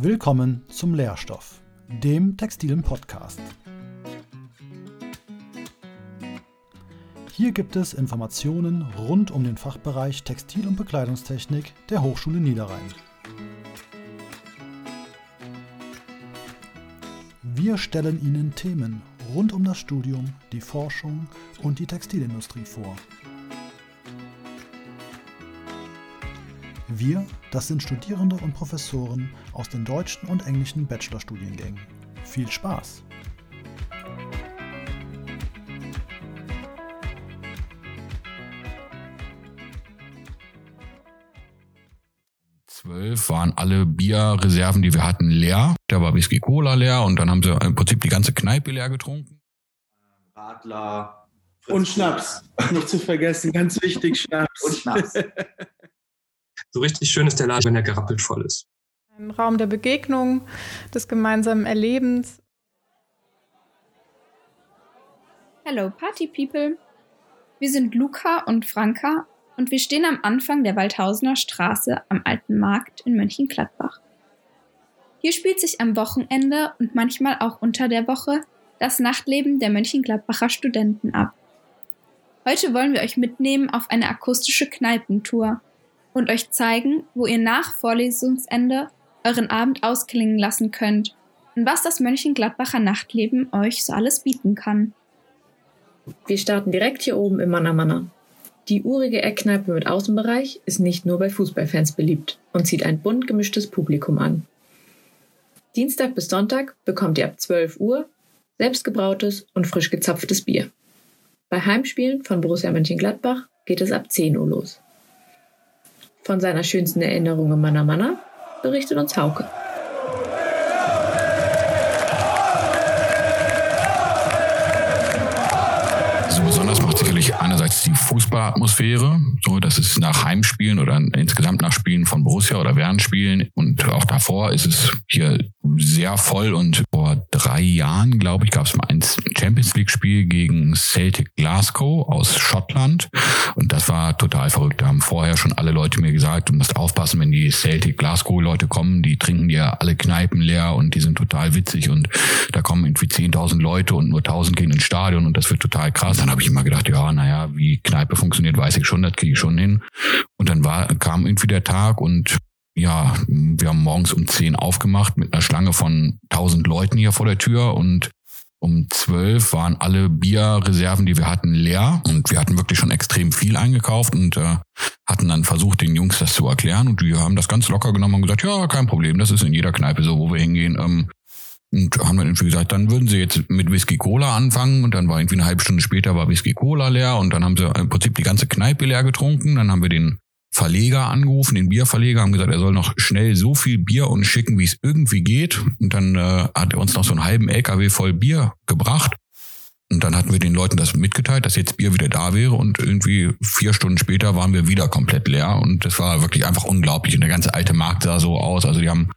Willkommen zum Lehrstoff, dem textilen Podcast. Hier gibt es Informationen rund um den Fachbereich Textil- und Bekleidungstechnik der Hochschule Niederrhein. Wir stellen Ihnen Themen rund um das Studium, die Forschung und die Textilindustrie vor. Wir, das sind Studierende und Professoren aus den deutschen und englischen Bachelorstudiengängen. Viel Spaß! 12 waren alle Bierreserven, die wir hatten, leer. Da war Whisky Cola leer und dann haben sie im Prinzip die ganze Kneipe leer getrunken. Radler. Und Schnaps. Nicht zu vergessen, ganz wichtig, Schnaps. Und Schnaps. so richtig schön ist der Laden, wenn er gerappelt voll ist. Ein Raum der Begegnung, des gemeinsamen Erlebens. Hello Party People. Wir sind Luca und Franka und wir stehen am Anfang der Waldhausener Straße am Alten Markt in Mönchengladbach. Hier spielt sich am Wochenende und manchmal auch unter der Woche das Nachtleben der Mönchengladbacher Studenten ab. Heute wollen wir euch mitnehmen auf eine akustische Kneipentour und euch zeigen, wo ihr nach Vorlesungsende euren Abend ausklingen lassen könnt und was das Mönchengladbacher Nachtleben euch so alles bieten kann. Wir starten direkt hier oben im Manna Manna. Die urige Eckkneipe mit Außenbereich ist nicht nur bei Fußballfans beliebt und zieht ein bunt gemischtes Publikum an. Dienstag bis Sonntag bekommt ihr ab 12 Uhr selbstgebrautes und frisch gezapftes Bier. Bei Heimspielen von Borussia Mönchengladbach geht es ab 10 Uhr los. Von seiner schönsten Erinnerung im Manna Manna berichtet uns Hauke. So besonders macht sicherlich einerseits die Fußballatmosphäre, so dass es nach Heimspielen oder insgesamt nach Spielen von Borussia oder während Spielen und auch davor ist es hier sehr voll und vor drei Jahren, glaube ich, gab es mal ein Champions League Spiel gegen Celtic Glasgow aus Schottland und das war total verrückt. Da haben vorher schon alle Leute mir gesagt, du musst aufpassen, wenn die Celtic Glasgow Leute kommen, die trinken dir alle Kneipen leer und die sind total witzig und da kommen irgendwie 10.000 Leute und nur 1.000 gehen ins Stadion und das wird total krass. Dann habe ich immer gedacht, ja, naja, wie Kneipe funktioniert, weiß ich schon, das kriege ich schon hin. Und dann war, kam irgendwie der Tag und ja, wir haben morgens um 10 aufgemacht mit einer Schlange von 1000 Leuten hier vor der Tür und um 12 waren alle Bierreserven, die wir hatten, leer und wir hatten wirklich schon extrem viel eingekauft und äh, hatten dann versucht, den Jungs das zu erklären und die haben das ganz locker genommen und gesagt, ja, kein Problem, das ist in jeder Kneipe so, wo wir hingehen. Ähm, und haben dann irgendwie gesagt, dann würden sie jetzt mit Whisky Cola anfangen und dann war irgendwie eine halbe Stunde später war Whisky Cola leer und dann haben sie im Prinzip die ganze Kneipe leer getrunken. Dann haben wir den Verleger angerufen, den Bierverleger, haben gesagt, er soll noch schnell so viel Bier uns schicken, wie es irgendwie geht. Und dann äh, hat er uns noch so einen halben LKW voll Bier gebracht. Und dann hatten wir den Leuten das mitgeteilt, dass jetzt Bier wieder da wäre und irgendwie vier Stunden später waren wir wieder komplett leer und das war wirklich einfach unglaublich und der ganze alte Markt sah so aus. Also die haben,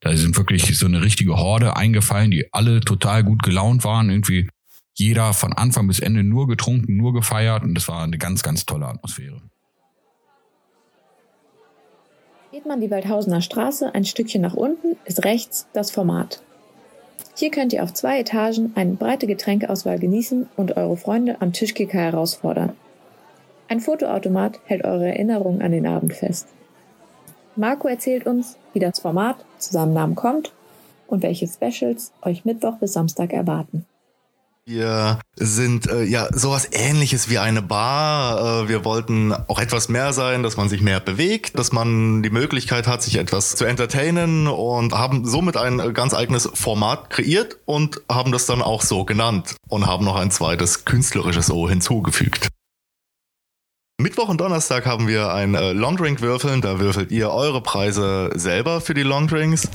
da sind wirklich so eine richtige Horde eingefallen, die alle total gut gelaunt waren, irgendwie jeder von Anfang bis Ende nur getrunken, nur gefeiert und das war eine ganz, ganz tolle Atmosphäre. Geht man die Waldhausener Straße ein Stückchen nach unten, ist rechts das Format. Hier könnt ihr auf zwei Etagen eine breite Getränkeauswahl genießen und eure Freunde am Tischkicker herausfordern. Ein Fotoautomat hält eure Erinnerungen an den Abend fest. Marco erzählt uns, wie das Format zu seinem Namen kommt und welche Specials euch Mittwoch bis Samstag erwarten. Wir sind äh, ja sowas ähnliches wie eine Bar. Äh, wir wollten auch etwas mehr sein, dass man sich mehr bewegt, dass man die Möglichkeit hat, sich etwas zu entertainen und haben somit ein ganz eigenes Format kreiert und haben das dann auch so genannt und haben noch ein zweites künstlerisches O hinzugefügt. Mittwoch und Donnerstag haben wir ein äh, Longdrink würfeln. Da würfelt ihr eure Preise selber für die Longdrinks.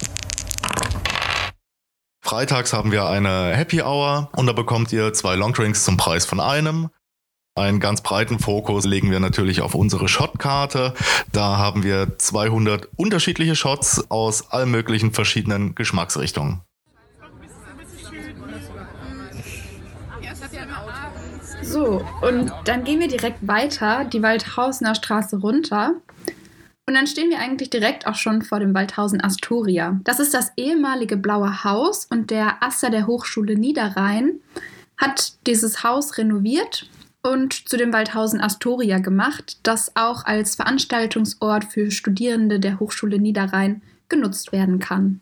Freitags haben wir eine Happy Hour und da bekommt ihr zwei Longdrinks zum Preis von einem. Einen ganz breiten Fokus legen wir natürlich auf unsere Shotkarte. Da haben wir 200 unterschiedliche Shots aus allen möglichen verschiedenen Geschmacksrichtungen. So, und dann gehen wir direkt weiter, die Waldhausener Straße runter. Und dann stehen wir eigentlich direkt auch schon vor dem Waldhausen Astoria. Das ist das ehemalige Blaue Haus und der Aster der Hochschule Niederrhein hat dieses Haus renoviert und zu dem Waldhausen Astoria gemacht, das auch als Veranstaltungsort für Studierende der Hochschule Niederrhein genutzt werden kann.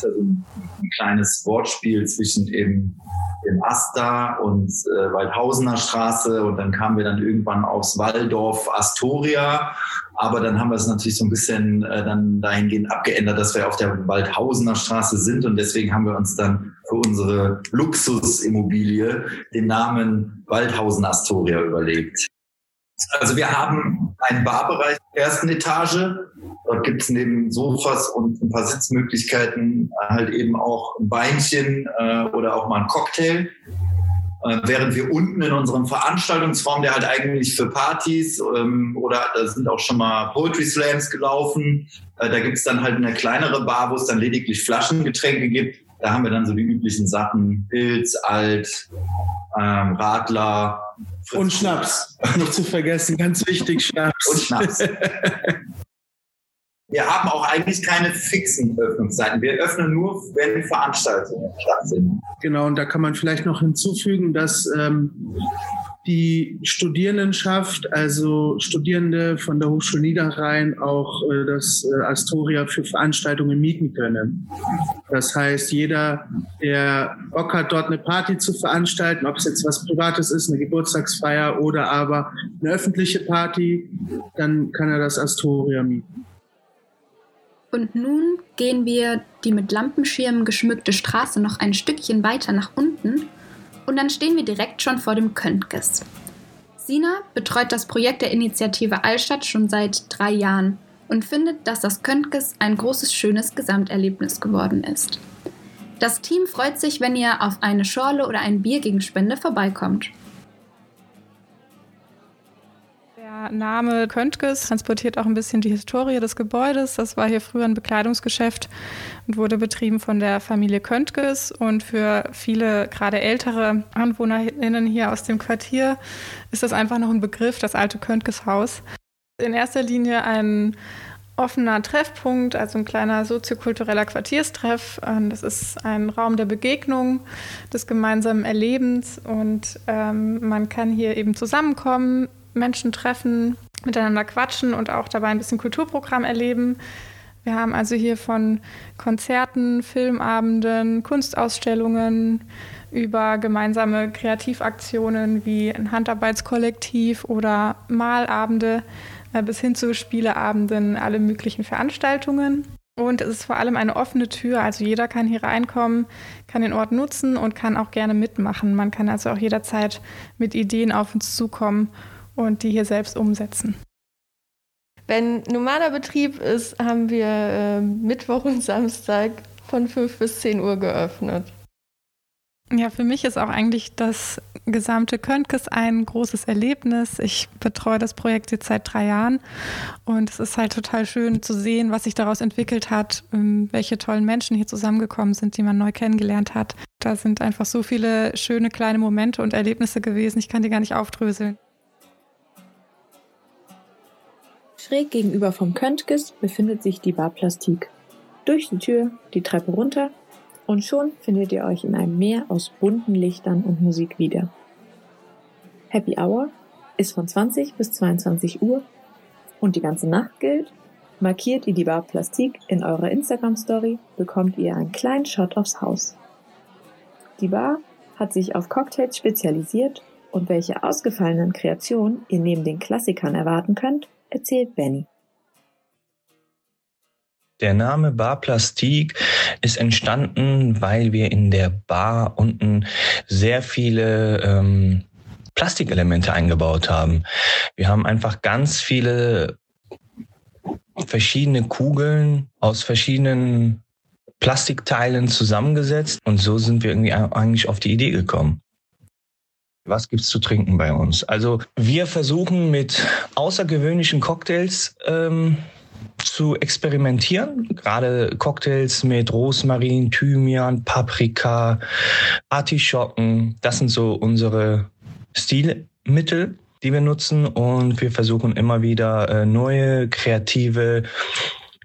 Ist ja so ein, ein kleines Wortspiel zwischen eben dem Asta und äh, Waldhausener Straße und dann kamen wir dann irgendwann aufs Walldorf Astoria. Aber dann haben wir es natürlich so ein bisschen äh, dann dahingehend abgeändert, dass wir auf der Waldhausener Straße sind und deswegen haben wir uns dann für unsere Luxusimmobilie den Namen Waldhausen Astoria überlegt. Also wir haben einen Barbereich der ersten Etage. Dort gibt es neben Sofas und ein paar Sitzmöglichkeiten halt eben auch ein Beinchen äh, oder auch mal ein Cocktail. Äh, während wir unten in unserem Veranstaltungsraum, der halt eigentlich für Partys ähm, oder da sind auch schon mal Poetry Slams gelaufen, äh, da gibt es dann halt eine kleinere Bar, wo es dann lediglich Flaschengetränke gibt. Da haben wir dann so die üblichen Sachen, Pilz, Alt, ähm, Radler, und Schnaps. Nicht zu vergessen, ganz wichtig, Schnaps. Und Schnaps. Wir haben auch eigentlich keine fixen Öffnungszeiten. Wir öffnen nur, wenn Veranstaltungen stattfinden. Genau, und da kann man vielleicht noch hinzufügen, dass ähm, die Studierendenschaft, also Studierende von der Hochschule Niederrhein, auch äh, das äh, Astoria für Veranstaltungen mieten können. Das heißt, jeder, der Bock hat, dort eine Party zu veranstalten, ob es jetzt was Privates ist, eine Geburtstagsfeier oder aber eine öffentliche Party, dann kann er das Astoria mieten. Und nun gehen wir die mit Lampenschirmen geschmückte Straße noch ein Stückchen weiter nach unten und dann stehen wir direkt schon vor dem Könntges. Sina betreut das Projekt der Initiative Allstadt schon seit drei Jahren und findet, dass das Könntges ein großes, schönes Gesamterlebnis geworden ist. Das Team freut sich, wenn ihr auf eine Schorle oder ein Bier gegen Spende vorbeikommt. Der Name Köntges transportiert auch ein bisschen die Historie des Gebäudes. Das war hier früher ein Bekleidungsgeschäft und wurde betrieben von der Familie Köntges. Und für viele, gerade ältere AnwohnerInnen hier aus dem Quartier, ist das einfach noch ein Begriff, das alte Köntges-Haus. In erster Linie ein offener Treffpunkt, also ein kleiner soziokultureller Quartierstreff. Das ist ein Raum der Begegnung, des gemeinsamen Erlebens und ähm, man kann hier eben zusammenkommen, Menschen treffen, miteinander quatschen und auch dabei ein bisschen Kulturprogramm erleben. Wir haben also hier von Konzerten, Filmabenden, Kunstausstellungen über gemeinsame Kreativaktionen wie ein Handarbeitskollektiv oder Malabende äh, bis hin zu Spieleabenden, alle möglichen Veranstaltungen. Und es ist vor allem eine offene Tür, also jeder kann hier reinkommen, kann den Ort nutzen und kann auch gerne mitmachen. Man kann also auch jederzeit mit Ideen auf uns zukommen und die hier selbst umsetzen. Wenn normaler Betrieb ist, haben wir äh, Mittwoch und Samstag von 5 bis 10 Uhr geöffnet. Ja, für mich ist auch eigentlich das gesamte Könntges ein großes Erlebnis. Ich betreue das Projekt jetzt seit drei Jahren und es ist halt total schön zu sehen, was sich daraus entwickelt hat, ähm, welche tollen Menschen hier zusammengekommen sind, die man neu kennengelernt hat. Da sind einfach so viele schöne kleine Momente und Erlebnisse gewesen. Ich kann die gar nicht aufdröseln. Schräg gegenüber vom Könntges befindet sich die Bar Plastik. Durch die Tür, die Treppe runter und schon findet ihr euch in einem Meer aus bunten Lichtern und Musik wieder. Happy Hour ist von 20 bis 22 Uhr und die ganze Nacht gilt. Markiert ihr die Bar Plastik in eurer Instagram Story, bekommt ihr einen kleinen Shot aufs Haus. Die Bar hat sich auf Cocktails spezialisiert und welche ausgefallenen Kreationen ihr neben den Klassikern erwarten könnt, erzählt Benny. Der Name Bar Plastik ist entstanden, weil wir in der Bar unten sehr viele ähm, Plastikelemente eingebaut haben. Wir haben einfach ganz viele verschiedene Kugeln aus verschiedenen Plastikteilen zusammengesetzt und so sind wir irgendwie eigentlich auf die Idee gekommen. Was gibt's zu trinken bei uns? Also wir versuchen mit außergewöhnlichen Cocktails ähm, zu experimentieren. Gerade Cocktails mit Rosmarin, Thymian, Paprika, Artischocken. Das sind so unsere Stilmittel. die wir nutzen und wir versuchen immer wieder äh, neue kreative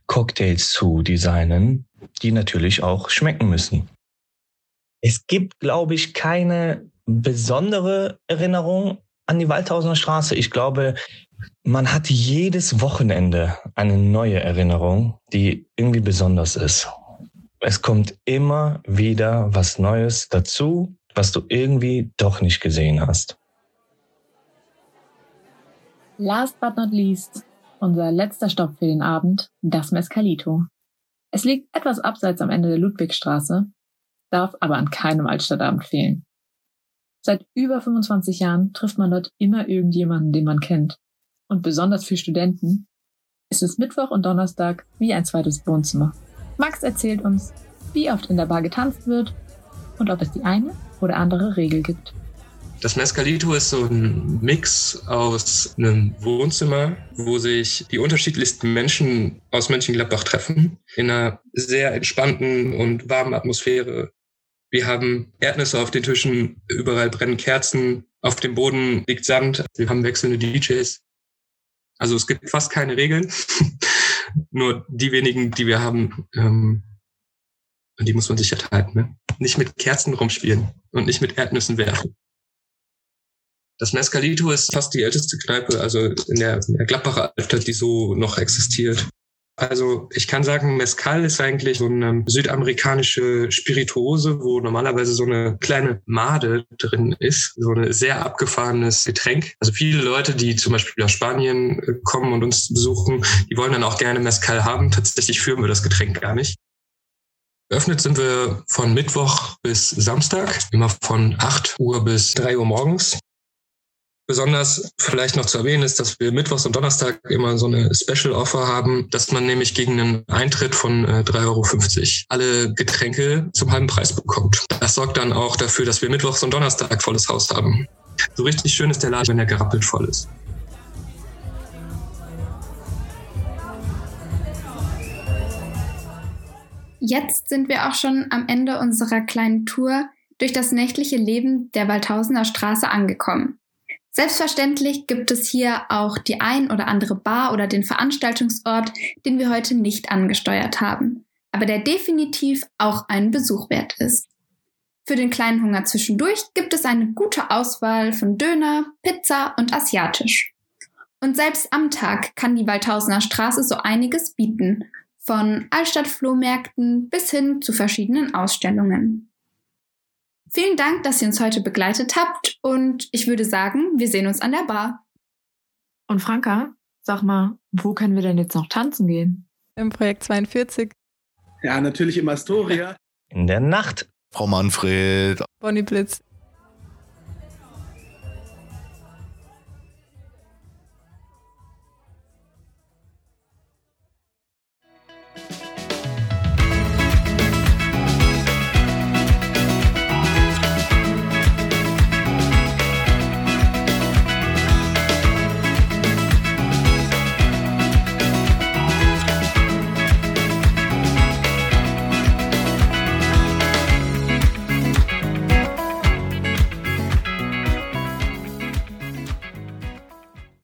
Cocktails zu designen, die natürlich auch schmecken müssen. Es gibt, glaube ich, keine besondere Erinnerung an die Waldhausener Straße. Ich glaube, man hat jedes Wochenende eine neue Erinnerung, die irgendwie besonders ist. Es kommt immer wieder was Neues dazu, was du irgendwie doch nicht gesehen hast. Last but not least, unser letzter Stopp für den Abend, das Mescalito. Es liegt etwas abseits am Ende der Ludwigstraße, darf aber an keinem Altstadtabend fehlen. Seit über 25 Jahren trifft man dort immer irgendjemanden, den man kennt. Und besonders für Studenten ist es Mittwoch und Donnerstag wie ein zweites Wohnzimmer. Max erzählt uns, wie oft in der Bar getanzt wird und ob es die eine oder andere Regel gibt. Das Mescalito ist so ein Mix aus einem Wohnzimmer, wo sich die unterschiedlichsten Menschen aus Mönchengladbach treffen, in einer sehr entspannten und warmen Atmosphäre. Wir haben Erdnüsse auf den Tischen, überall brennen Kerzen, auf dem Boden liegt Sand, wir haben wechselnde DJs. Also es gibt fast keine Regeln, nur die wenigen, die wir haben, ähm, die muss man sich erhalten. Ne? Nicht mit Kerzen rumspielen und nicht mit Erdnüssen werfen. Das Mescalito ist fast die älteste Kneipe, also in der, in der Gladbacher Altstadt, die so noch existiert. Also ich kann sagen, Mezcal ist eigentlich so eine südamerikanische Spirituose, wo normalerweise so eine kleine Made drin ist, so ein sehr abgefahrenes Getränk. Also viele Leute, die zum Beispiel aus Spanien äh, kommen und uns besuchen, die wollen dann auch gerne Mezcal haben. Tatsächlich führen wir das Getränk gar nicht. Geöffnet sind wir von Mittwoch bis Samstag, immer von 8 Uhr bis 3 Uhr morgens. Besonders vielleicht noch zu erwähnen ist, dass wir Mittwochs und Donnerstag immer so eine Special Offer haben, dass man nämlich gegen einen Eintritt von äh, 3,50 Euro alle Getränke zum halben Preis bekommt. Das sorgt dann auch dafür, dass wir Mittwochs und Donnerstag volles Haus haben. So richtig schön ist der Laden, wenn er gerappelt voll ist. Jetzt sind wir auch schon am Ende unserer kleinen Tour durch das nächtliche Leben der Waldhausener Straße angekommen. Selbstverständlich gibt es hier auch die ein oder andere Bar oder den Veranstaltungsort, den wir heute nicht angesteuert haben, aber der definitiv auch einen Besuch wert ist. Für den kleinen Hunger zwischendurch gibt es eine gute Auswahl von Döner, Pizza und Asiatisch. Und selbst am Tag kann die Waldhausener Straße so einiges bieten, von Altstadtflohmärkten bis hin zu verschiedenen Ausstellungen. Vielen Dank, dass ihr uns heute begleitet habt und ich würde sagen, wir sehen uns an der Bar. Und Franka, sag mal, wo können wir denn jetzt noch tanzen gehen? Im Projekt 42. Ja, natürlich im Astoria. In der Nacht. Frau Manfred. Bonnie Blitz.